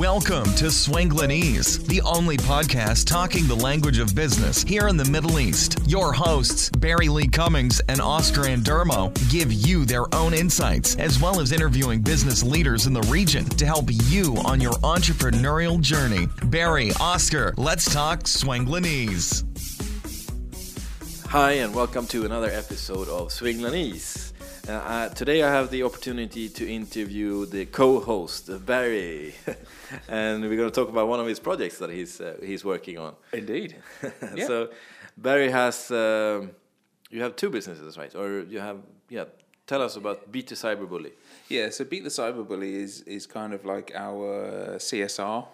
Welcome to Swanglinese, the only podcast talking the language of business here in the Middle East. Your hosts, Barry Lee Cummings and Oscar Andermo, give you their own insights, as well as interviewing business leaders in the region to help you on your entrepreneurial journey. Barry, Oscar, let's talk Swanglinese. Hi, and welcome to another episode of Swinglanese. Uh, uh, today I have the opportunity to interview the co-host Barry, and we're going to talk about one of his projects that he's uh, he's working on. Indeed. yeah. So Barry has um, you have two businesses, right? Or you have yeah. Tell us about Beat the Cyberbully. Yeah, so Beat the Cyberbully is is kind of like our CSR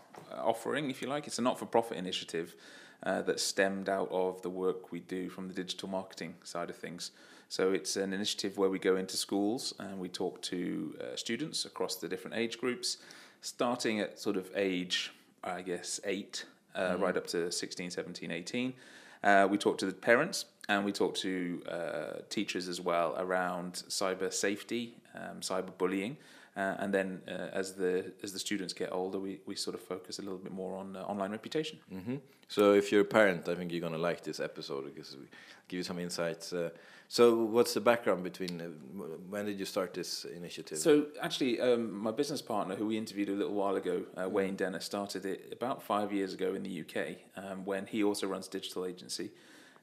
offering, if you like. It's a not-for-profit initiative uh, that stemmed out of the work we do from the digital marketing side of things. So it's an initiative where we go into schools and we talk to uh, students across the different age groups, starting at sort of age, I guess, eight, uh, mm-hmm. right up to 16, 17, 18. Uh, we talk to the parents and we talk to uh, teachers as well around cyber safety, um, cyber bullying. Uh, and then uh, as the as the students get older, we, we sort of focus a little bit more on uh, online reputation. Mm-hmm. So if you're a parent, I think you're gonna like this episode because we give you some insights. Uh, so what's the background between uh, when did you start this initiative? So actually, um, my business partner, who we interviewed a little while ago, uh, mm-hmm. Wayne Dennis, started it about five years ago in the UK um, when he also runs digital agency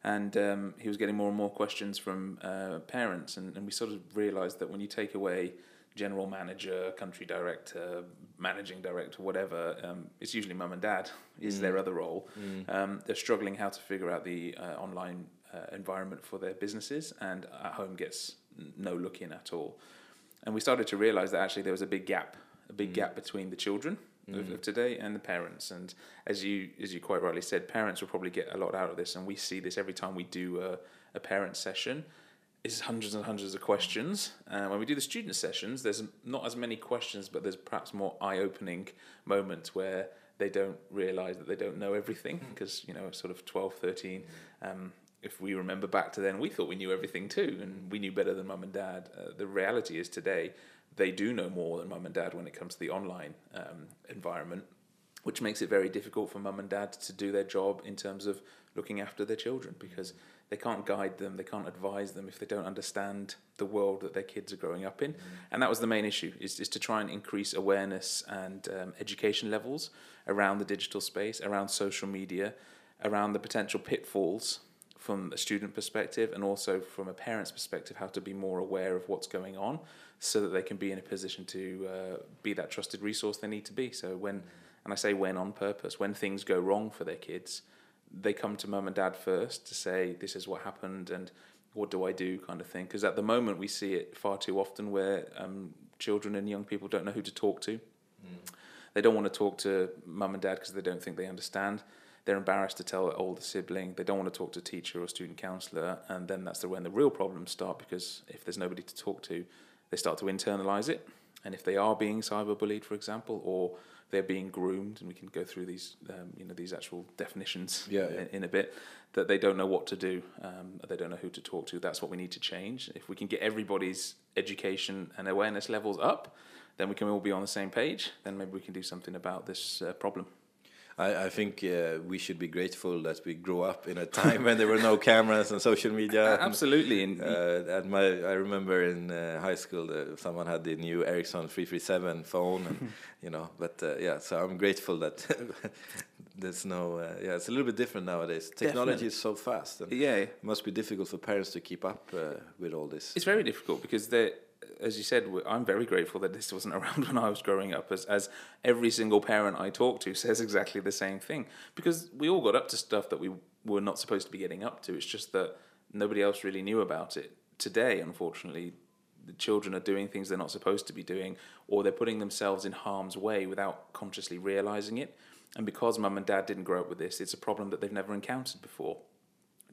and um, he was getting more and more questions from uh, parents and, and we sort of realized that when you take away general manager, country director, managing director, whatever. Um, it's usually mum and dad is mm. their other role. Mm. Um, they're struggling how to figure out the uh, online uh, environment for their businesses, and at home gets no look in at all. And we started to realize that actually there was a big gap, a big mm. gap between the children of, of, mm. today and the parents. And as you as you quite rightly said, parents will probably get a lot out of this, and we see this every time we do a, a parent session is hundreds and hundreds of questions. Uh, when we do the student sessions, there's not as many questions, but there's perhaps more eye-opening moments where they don't realize that they don't know everything because hmm. you know sort of 12 13 um, if we remember back to then we thought we knew everything too and we knew better than mum and dad uh, the reality is today they do know more than mum and dad when it comes to the online um, environment which makes it very difficult for mum and dad to do their job in terms of looking after their children because they can't guide them, they can't advise them if they don't understand the world that their kids are growing up in. Mm. And that was the main issue, is, is to try and increase awareness and um, education levels around the digital space, around social media, around the potential pitfalls from a student perspective and also from a parent's perspective, how to be more aware of what's going on so that they can be in a position to uh, be that trusted resource they need to be. So when, and I say when on purpose, when things go wrong for their kids, they come to mum and dad first to say this is what happened and what do I do kind of thing. Because at the moment we see it far too often where um, children and young people don't know who to talk to. Mm. they don't want to talk to mum and dad because they don't think they understand. They're embarrassed to tell an older sibling. They don't want to talk to teacher or student counselor and then that's the, when the real problems start because if there's nobody to talk to they start to internalize it and if they are being cyberbullied for example or they're being groomed, and we can go through these, um, you know, these actual definitions yeah, yeah. In, in, a bit. That they don't know what to do, um, they don't know who to talk to. That's what we need to change. If we can get everybody's education and awareness levels up, then we can all be on the same page. Then maybe we can do something about this uh, problem. I, I think uh, we should be grateful that we grew up in a time when there were no cameras and social media. Absolutely. And, uh, and my, I remember in uh, high school someone had the new Ericsson 337 phone, and, you know. But uh, yeah, so I'm grateful that there's no. Uh, yeah, it's a little bit different nowadays. Technology Definitely. is so fast. And yeah, it must be difficult for parents to keep up uh, with all this. It's very difficult because they as you said, I'm very grateful that this wasn't around when I was growing up, as, as every single parent I talk to says exactly the same thing. Because we all got up to stuff that we were not supposed to be getting up to. It's just that nobody else really knew about it. Today, unfortunately, the children are doing things they're not supposed to be doing, or they're putting themselves in harm's way without consciously realizing it. And because mum and dad didn't grow up with this, it's a problem that they've never encountered before.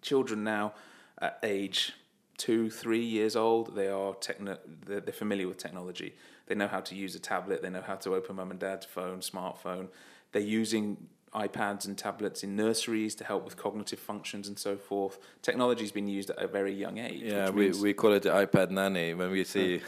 Children now, at age two, three years old, they are techno- they're, they're familiar with technology. They know how to use a tablet. They know how to open mum and dad's phone, smartphone. They're using iPads and tablets in nurseries to help with cognitive functions and so forth. Technology's been used at a very young age. Yeah, we, we call it the iPad nanny when we see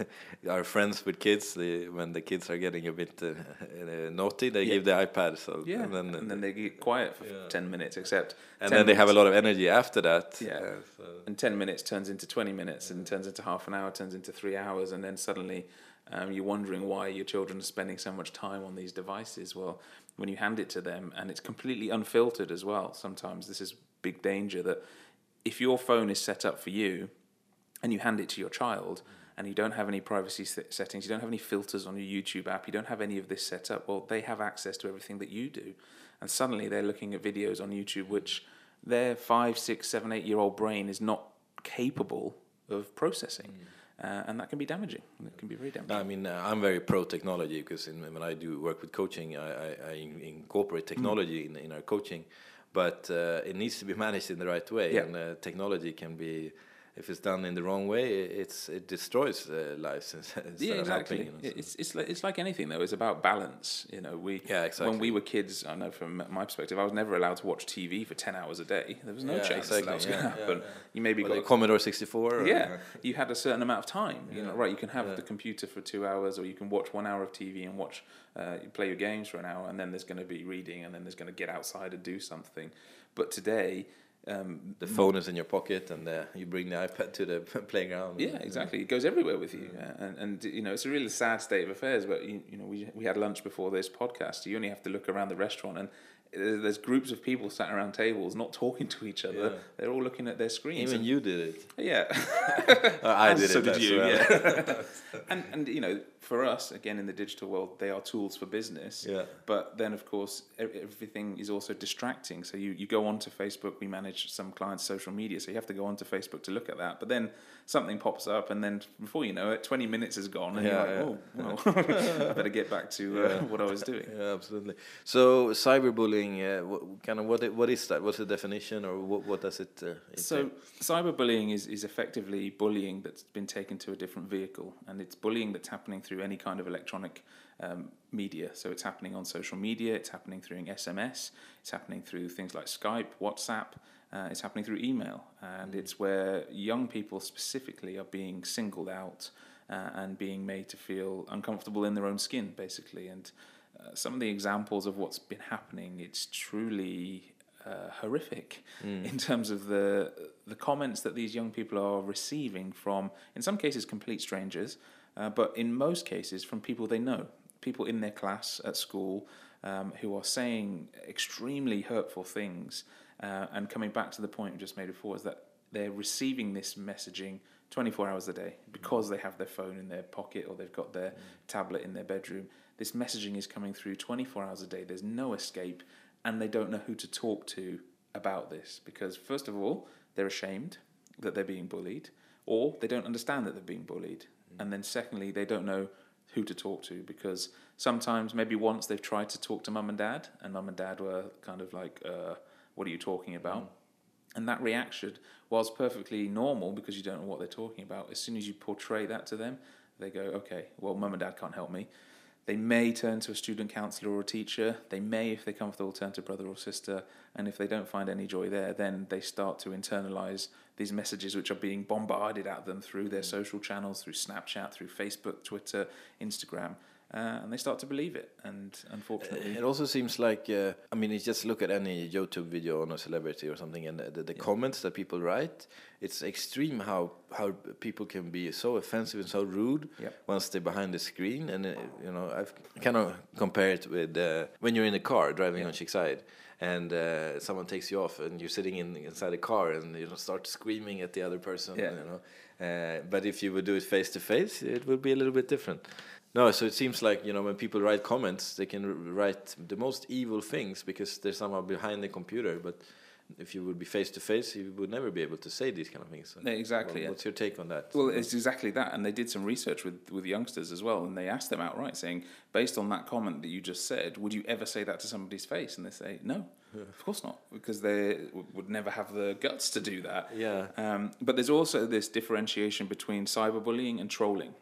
our friends with kids. They, when the kids are getting a bit uh, uh, naughty, they Yeah. give the iPad. So yeah, and then, and then they get quiet for Yeah. ten minutes. Except and 10 then they have a lot of energy after that. Yeah. so. and 10 minutes turns into 20 minutes and turns into half an hour turns into three hours and then suddenly um, you're wondering why your children are spending so much time on these devices well when you hand it to them and it's completely unfiltered as well sometimes this is big danger that if your phone is set up for you and you hand it to your child and you don't have any privacy settings, you don't have any filters on your YouTube app, you don't have any of this set up, well, they have access to everything that you do. And suddenly they're looking at videos on YouTube which their five, six, seven, eight year old brain is not capable of processing. Mm. Uh, and that can be damaging. It can be very damaging. I mean, uh, I'm very pro technology because in, when I do work with coaching, I, I, I in- incorporate Mm. technology in, in our coaching, but uh, it needs to be managed in the right way. Yeah. And uh, technology can be, if it's done in the wrong way, it's it destroys uh, lives instead yeah, of exactly. helping. you know, so- It's it's like, it's like anything though. It's about balance. You know, we Yeah, exactly. when we were kids, I know from my perspective, I was never allowed to watch TV for ten hours a day. There was no Yeah, chance that exactly, was going to yeah, yeah, happen. yeah. You maybe Well, got the Commodore 64. yeah, you had a certain amount of time. You know, right? You can have Yeah. the computer for two hours, or you can watch one hour of TV and watch, uh, you play your games for an hour, and then there's going to be reading, and then there's going to get outside and do something. But today, um, The phone is in your pocket, and uh, you bring the iPad to the playground. yeah, exactly. It goes everywhere with you, uh, and and you know it's a really sad state of affairs. But you, you know, we we had lunch before this podcast. You only have to look around the restaurant, and uh, there's groups of people sat around tables, not talking to each other. Yeah. They're all looking at their screens. Even and- you did it. yeah. Uh, I did so it. did you, well. yeah. and and you know, for us, again in the digital world, they are tools for business. Yeah. But then, of course, everything is also distracting. So you, you go onto Facebook. We manage some clients' social media, so you have to go onto Facebook to look at that. But then something pops up, and then before you know it, twenty minutes is gone, and Yeah, you're like, oh, well, I better get back to uh, Yeah. what I was doing. Yeah, absolutely. So cyberbullying, uh, what, kind of what what is that? What's the definition, or what what does it? Uh, So cyberbullying is, is effectively bullying that's been taken to a different vehicle, and it's bullying that's happening through any kind of electronic um, media. So it's happening on social media, it's happening through SMS, it's happening through things like Skype, WhatsApp, uh, it's happening through email, and it's where young people specifically are being singled out uh, and being made to feel uncomfortable in their own skin, basically. And uh, some of the examples of what's been happening, it's truly uh, horrific in terms of the the comments that these young people are receiving from, in some cases, complete strangers, uh, but in most cases from people they know, people in their class at school, um, who are saying extremely hurtful things. Uh, and coming back to the point we just made before, is that they're receiving this messaging 24 hours a day because they have their phone in their pocket or they've got their tablet in their bedroom. This messaging is coming through 24 hours a day. There's no escape, and they don't know who to talk to about this because, first of all, they're ashamed that they're being bullied, or they don't understand that they're being bullied. And then, secondly, they don't know who to talk to because sometimes, maybe once they've tried to talk to mum and dad, and mum and dad were kind of like, uh, What are you talking about? And that reaction was perfectly normal because you don't know what they're talking about. As soon as you portray that to them, they go, okay, well, mum and dad can't help me. They may turn to a student counsellor or a teacher. They may, if they're comfortable, turn to brother or sister. And if they don't find any joy there, then they start to internalize these messages which are being bombarded at them through their mm. social channels, through Snapchat, through Facebook, Twitter, Instagram. Uh, and they start to believe it. And unfortunately, It also seems like uh, I mean, you just look at any YouTube video on a celebrity or something, and the, the, the comments that people write. It's extreme how how people can be so offensive and so rude once they're behind the screen. And uh, you know, I've kind of compare it with uh, when you're in a car driving on Sheikh Zayed. And uh, someone takes you off, and you're sitting in inside the car, and you know, start screaming at the other person. Yeah. You know, uh, but if you would do it face to face, it would be a little bit different. No, so it seems like you know when people write comments, they can write the most evil things because they're somehow behind the computer. But if you would be face to face, you would never be able to say these kind of things. Yeah, exactly, well, yeah. what's your take on that? Well, it's exactly that, and they did some research with with youngsters as well, and they asked them outright, saying, based on that comment that you just said, would you ever say that to somebody's face? And they say, no, of course not, because they w- would never have the guts to do that. Yeah. Um, but there's also this differentiation between cyberbullying and trolling.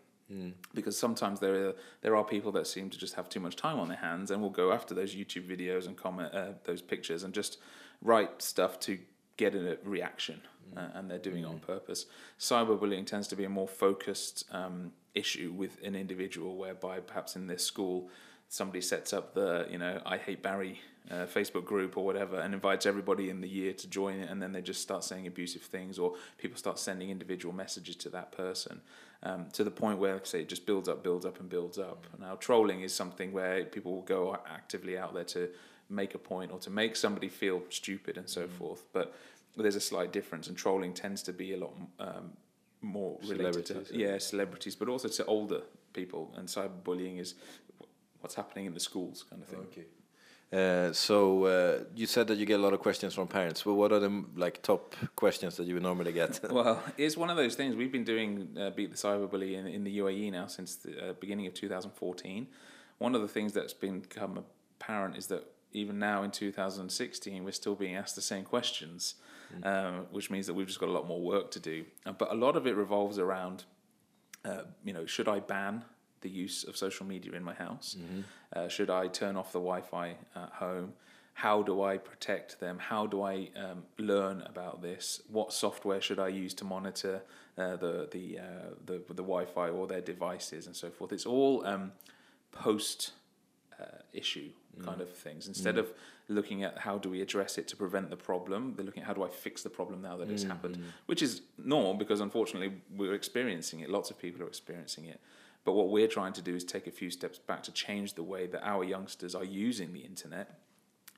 Because sometimes there are there are people that seem to just have too much time on their hands and will go after those YouTube videos and comment uh, those pictures and just write stuff to get a reaction, uh, and they're doing it on purpose. Cyberbullying tends to be a more focused um, issue with an individual, whereby perhaps in this school somebody sets up the you know I hate Barry uh, Facebook group or whatever and invites everybody in the year to join it, and then they just start saying abusive things, or people start sending individual messages to that person um, to the point where, like I say, it just builds up, builds up, and builds up. Now, trolling is something where people will go actively out there to make a point or to make somebody feel stupid and so forth, but there's a slight difference, and trolling tends to be a lot um, more related to Celebrities, yeah celebrities, but also to older people, and cyberbullying is what's happening in the schools kind of thing. Okay. Uh, so uh, you said that you get a lot of questions from parents. Well, what are the like top questions that you would normally get? well, it's one of those things. We've been doing uh, Beat the Cyberbully in, in the UAE now since the uh, beginning of 2014. One of the things that's become apparent is that even now in 2016, we're still being asked the same questions, um, which means that we've just got a lot more work to do. Uh, but a lot of it revolves around, uh, you know, should I ban the use of social media in my house? Uh, should I turn off the Wi-Fi at home? How do I protect them? How do I um, learn about this? What software should I use to monitor uh, the the, uh, the the Wi-Fi or their devices and so forth? It's all um, post uh, issue kind of things. Instead of looking at how do we address it to prevent the problem, they're looking at how do I fix the problem now that it's happened, which is normal because unfortunately we're experiencing it. Lots of people are experiencing it. But what we're trying to do is take a few steps back to change the way that our youngsters are using the internet,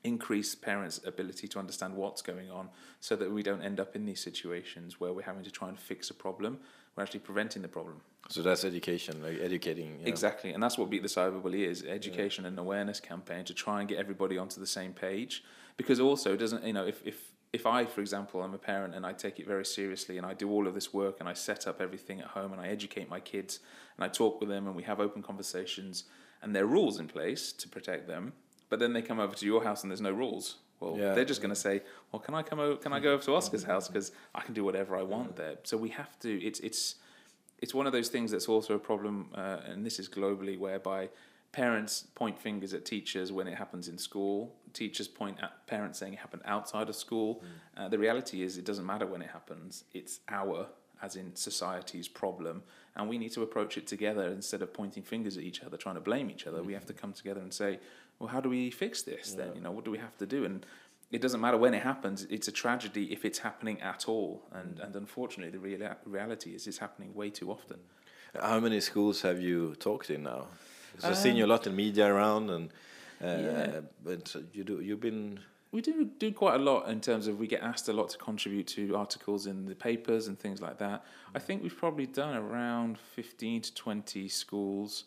increase parents' ability to understand what's going on so that we don't end up in these situations where we're having to try and fix a problem. We're actually preventing the problem. so that's education, like educating. know. Exactly, and that's what Beat the Cyberbully is: education and awareness campaign to try and get everybody onto the same page. Because also, it doesn't you know if if if I, for example, I'm a parent and I take it very seriously and I do all of this work and I set up everything at home and I educate my kids and I talk with them and we have open conversations and there are rules in place to protect them, but then they come over to your house and there's no rules. Well, Yeah. they're just going to say, "Well, can I come over? Can I go over to Oscar's house because I can do whatever I want there?" So we have to. It's it's it's one of those things that's also a problem, uh, and this is globally, whereby parents point fingers at teachers when it happens in school. Teachers point at parents saying it happened outside of school. Uh, the reality is, it doesn't matter when it happens. It's our, as in society's problem, and we need to approach it together instead of pointing fingers at each other, trying to blame each other. We have to come together and say, "Well, how do we fix this? Then, you know, what do we have to do?" And it doesn't matter when it happens. It's a tragedy if it's happening at all, and and unfortunately, the real reality is it's happening way too often. How many schools have you talked in now? 'Cause I've seen you a lot in media around, and uh, Yeah. but you do you've been We do do quite a lot in terms of we get asked a lot to contribute to articles in the papers and things like that. I think we've probably done around fifteen to twenty schools,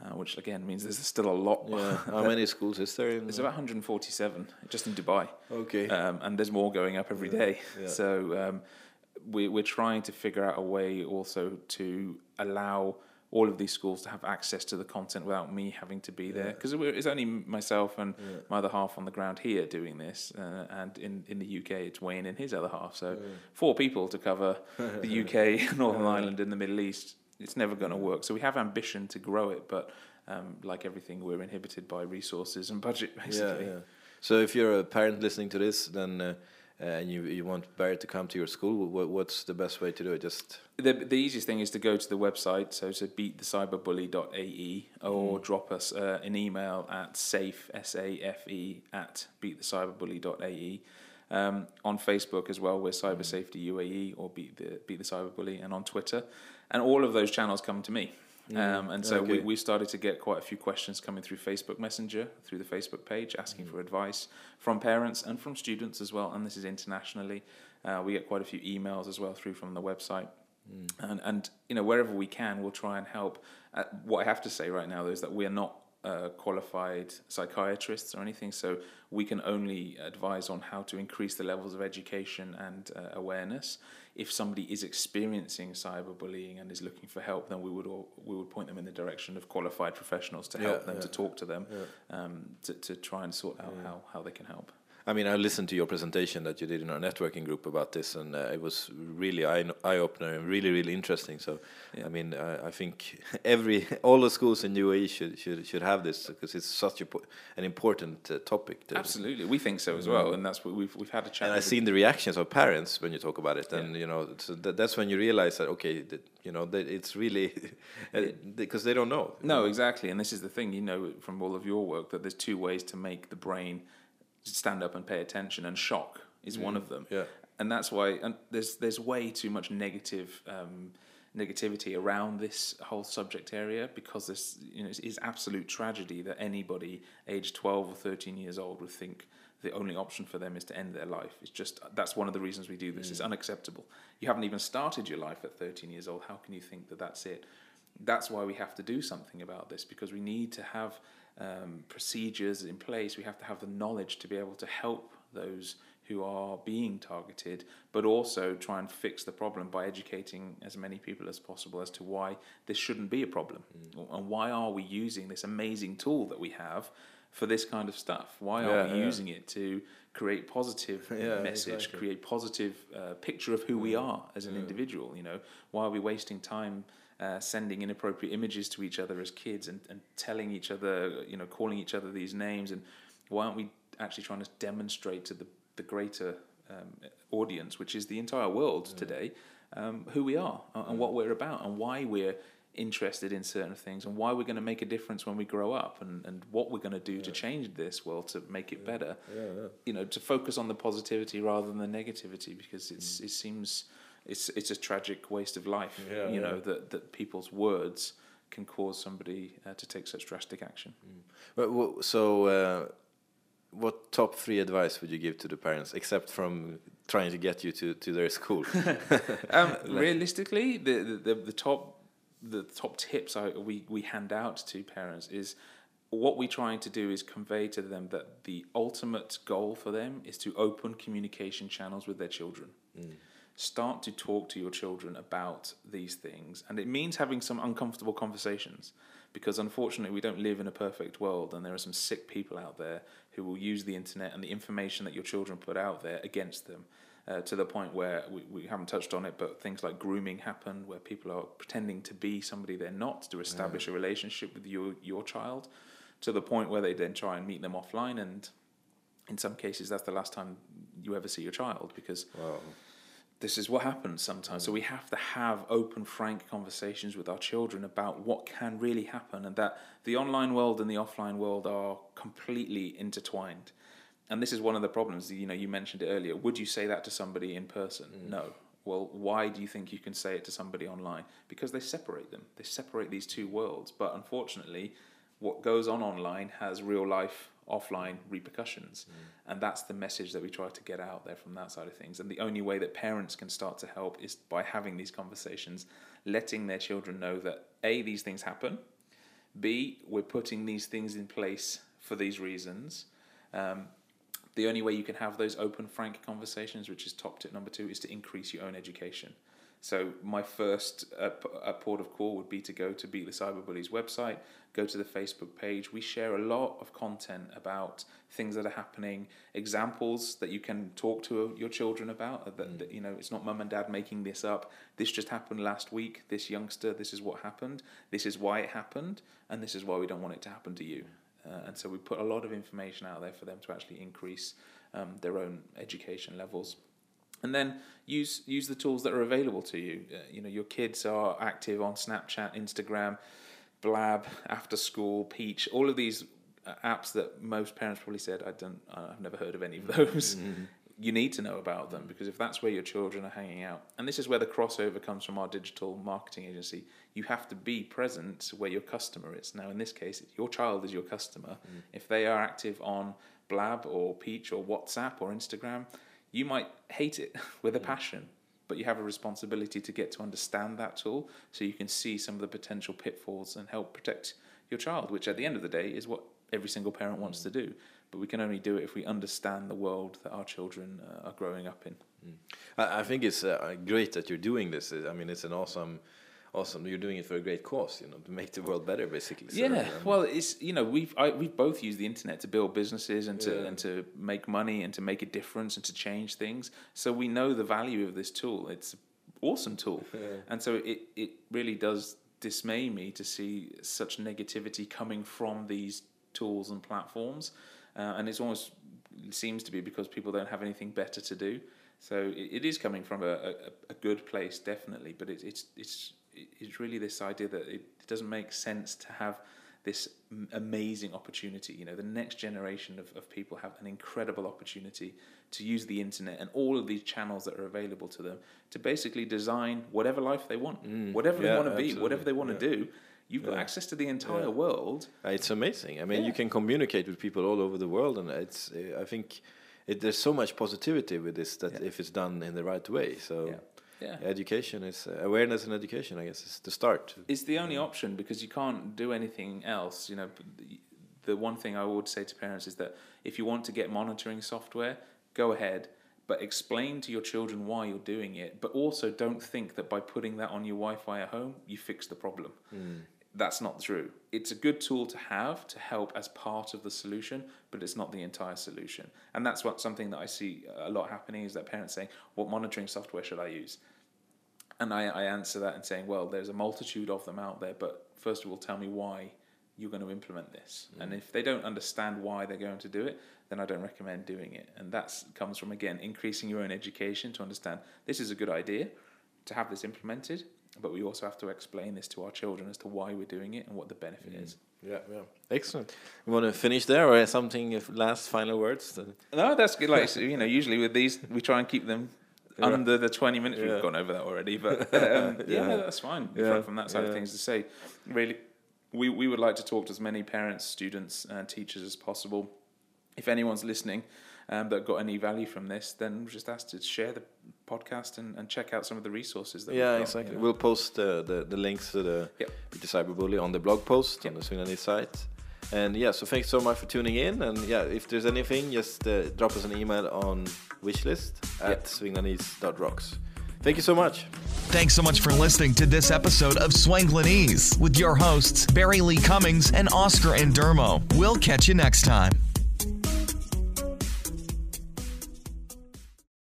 uh, which again means there's still a lot. yeah. How many schools is there in? There's about 147 just in Dubai. Okay. Um, and there's more going up every day. yeah. So um, we, we're trying to figure out a way also to allow all of these schools to have access to the content without me having to be there. Because it's only myself and my other half on the ground here doing this. Uh, and in, in the UK, it's Wayne and his other half. So four people to cover the UK, Northern Ireland, and the Middle East. It's never going to work. So we have ambition to grow it, but um, like everything, we're inhibited by resources and budget, basically. yeah. So if you're a parent listening to this, then uh, and you you want Barry to come to your school, what, what's the best way to do it? Just The, the easiest thing is to go to the website, so to beatthecyberbully.ae, or drop us uh, an email at safe, S-A-F-E, at beatthecyberbully.ae. Um, on Facebook as well, we're Cyber Safety UAE or Beat the, Beat the Cyberbully, and on Twitter. And all of those channels come to me. Um, and so we, okay. we started to get quite a few questions coming through Facebook Messenger, through the Facebook page, asking for advice from parents and from students as well. And this is internationally. Uh, we get quite a few emails as well through from the website. And, and you know wherever we can, we'll try and help. Uh, what I have to say right now is that we are not uh, qualified psychiatrists or anything, so we can only advise on how to increase the levels of education and uh, awareness. If somebody is experiencing cyberbullying and is looking for help, then we would all, we would point them in the direction of qualified professionals to help Yeah, them yeah, to talk to them um, to, to try and sort out how, how they can help. I mean, I listened to your presentation that you did in our networking group about this, and uh, it was really eye, eye opener and really, really interesting. So, yeah. I mean, I, I, think every all the schools in UAE should should, should have this because it's such a, an important uh, topic. Absolutely, we think so as well, and that's what we've we've had a chat. And I've seen the reactions of parents when you talk about it, and yeah. you know, so that, that's when you realize that okay, that, you know, that it's really because they don't know. No, exactly, and this is the thing, you know, from all of your work that there's two ways to make the brain stand up and pay attention, and shock is mm. one of them. Yeah. And that's why and there's there's way too much negative um, negativity around this whole subject area because this you know is absolute tragedy that anybody aged 12 or 13 years old would think the only option for them is to end their life. It's just that's one of the reasons we do this. Mm. It's unacceptable. You haven't even started your life at 13 years old. How can you think that that's it? That's why we have to do something about this because we need to have um, procedures in place. We have to have the knowledge to be able to help those who are being targeted, but also try and fix the problem by educating as many people as possible as to why this shouldn't be a problem mm. and why are we using this amazing tool that we have for this kind of stuff. Why yeah, are we yeah. using it to create positive yeah, message, exactly. create positive uh, picture of who we are as an individual? You know, why are we wasting time? Uh, sending inappropriate images to each other as kids and, and telling each other, you know, calling each other these names, and why aren't we actually trying to demonstrate to the, the greater um, audience, which is the entire world yeah. today, um, who we are and, and what we're about and why we're interested in certain things and why we're going to make a difference when we grow up and, and what we're going to do yeah. to change this world to make it yeah. better. You know, to focus on the positivity rather than the negativity because it's mm. it seems it's it's a tragic waste of life. Yeah, you know that that people's words can cause somebody uh, to take such drastic action. Mm. Well, so. Uh, what top three advice would you give to the parents, except from trying to get you to, to their school? um, realistically, the, the the top the top tips I, we we hand out to parents is what we're trying to do is convey to them that the ultimate goal for them is to open communication channels with their children. Mm start to talk to your children about these things. And it means having some uncomfortable conversations because unfortunately we don't live in a perfect world and there are some sick people out there who will use the internet and the information that your children put out there against them. Uh, to the point where we, we haven't touched on it, but things like grooming happen, where people are pretending to be somebody they're not to establish yeah. a relationship with your your child, to the point where they then try and meet them offline, and in some cases that's the last time you ever see your child because wow this is what happens sometimes. So we have to have open, frank conversations with our children about what can really happen, and that the online world and the offline world are completely intertwined. And this is one of the problems. You know, you mentioned it earlier. Would you say that to somebody in person? Mm. No. Well, why do you think you can say it to somebody online? Because they separate them. They separate these two worlds. But unfortunately, what goes on online has real life offline repercussions. Mm. And that's the message that we try to get out there from that side of things. And the only way that parents can start to help is by having these conversations, letting their children know that A, these things happen, B, we're putting these things in place for these reasons. Um, the only way you can have those open, frank conversations, which is top tip number two, is to increase your own education. So my first uh, uh, port of call would be to go to Beat the Cyberbullies website, go to the Facebook page. We share a lot of content about things that are happening, examples that you can talk to your children about. Uh, that, mm. that, you know, it's not mum and dad making this up. This just happened last week. This youngster, this is what happened. This is why it happened, and this is why we don't want it to happen to you. Uh, and so we put a lot of information out there for them to actually increase um, their own education levels and then use use the tools that are available to you. Uh, you know, your kids are active on Snapchat, Instagram, Blab, After School, Peach, all of these uh, apps that most parents probably said, "I don't, I've never heard of any of those." Mm-hmm. You need to know about them because if that's where your children are hanging out, and this is where the crossover comes from our digital marketing agency, you have to be present where your customer is. Now, in this case, your child is your customer. Mm. If they are active on Blab or Peach or WhatsApp or Instagram, you might hate it with a mm. passion, but you have a responsibility to get to understand that tool so you can see some of the potential pitfalls and help protect your child, which at the end of the day is what every single parent wants to mm. do. But we can only do it if we understand the world that our children uh, are growing up in. Mm. I, I, think it's uh, great that you're doing this. I mean, it's an awesome awesome. You're doing it for a great cause, you know, to make the world better, basically. So, yeah, um, well, it's you know we've I, we've both used the internet to build businesses and to Yeah. and to make money and to make a difference and to change things. So we know the value of this tool. It's an awesome tool, and so it it really does dismay me to see such negativity coming from these tools and platforms, uh, and it's almost it seems to be because people don't have anything better to do. So it, it is coming from a, a, a good place, definitely, but it, it's it's it's really this idea that it, it doesn't make sense to have this amazing opportunity. You know, the next generation of, of people have an incredible opportunity to use the internet and all of these channels that are available to them to basically design whatever life they want, whatever they Mm. want to be, whatever they want to yeah. do. You've got Yeah. access to the entire Yeah. world. Uh, It's amazing. I mean, Yeah. you can communicate with people all over the world, and it's. Uh, I think it, there's so much positivity with this that if it's done in the right way. So, Yeah. Education is uh, awareness and education. I guess is the start. It's the only option because you can't do anything else. You know, the- the one thing I would say to parents is that if you want to get monitoring software, go ahead, but explain to your children why you're doing it. But also don't think that by putting that on your Wi-Fi at home, you fix the problem. That's not true. It's a good tool to have to help as part of the solution, but it's not the entire solution. And that's what something that I see a lot happening is that parents saying, "What monitoring software should I use?" And I, I answer that and saying, well, there's a multitude of them out there, but first of all, tell me why you're going to implement this. Mm. And if they don't understand why they're going to do it, then I don't recommend doing it. And that comes from, again, increasing your own education to understand this is a good idea to have this implemented, but we also have to explain this to our children as to why we're doing it and what the benefit is. Yeah, yeah. Excellent. You want to finish there, or something? If last final words? No, that's good. Like, you know, usually with these, we try and keep them Yeah. under the 20 minutes. Yeah. We've gone over that already, but um, yeah, Yeah. that's fine Yeah. from, from that side of things to say. Really, we, we would like to talk to as many parents, students, and teachers as possible. If anyone's listening um, that got any value from this, then just ask to share the podcast and, and check out some of the resources that Yeah, we've got, exactly. you know. We'll post uh, the the links to the Yep. Beat the Cyberbully on the blog post on Yep. the Swinani site. And yeah, so thanks so much for tuning in. And yeah, if there's anything, just uh, drop us an email on wishlist at Yep. swinglanese.rocks. Thank you so much. Thanks so much for listening to this episode of Swanglinese with your hosts, Barry Lee Cummings and Oscar Andermo. We'll catch you next time.